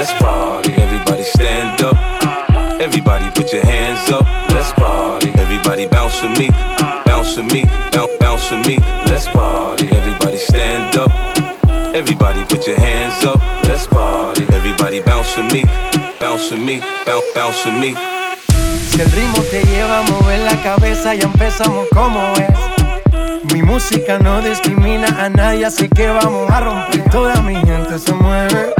let's party. Everybody stand up. Everybody put your hands up. Let's party. Everybody bounce with me. Bounce with me. Bounce, bounce with me. Let's party. Everybody stand up. Everybody put your hands up. Let's party. Everybody bounce with me. Bounce with me. Bounce, bounce with me. Si el ritmo te lleva a mover la cabeza, ya empezamos como es. Mi música no discrimina a nadie, así que vamos a romper. Toda mi gente se mueve.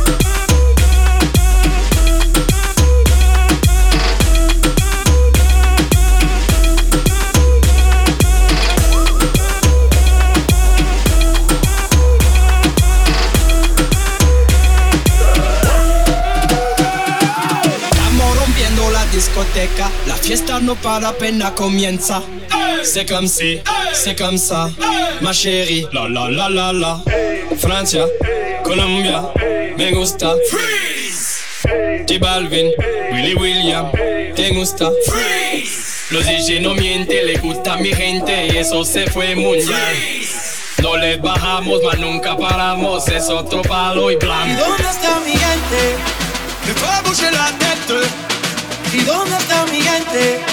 La fiesta no para apenas comienza. C'est comme si, c'est comme ça, ma chérie. La la la la la. Francia, Colombia, me gusta. Freeze. J Balvin, Willy William, te gusta. Freeze. Los DJ no mienten, le gusta a mi gente y eso se fue mundial. No les bajamos, mas nunca paramos, es otro palo y blanco. ¿Y dónde está mi gente? Me fue a. ¿Y dónde está mi gente?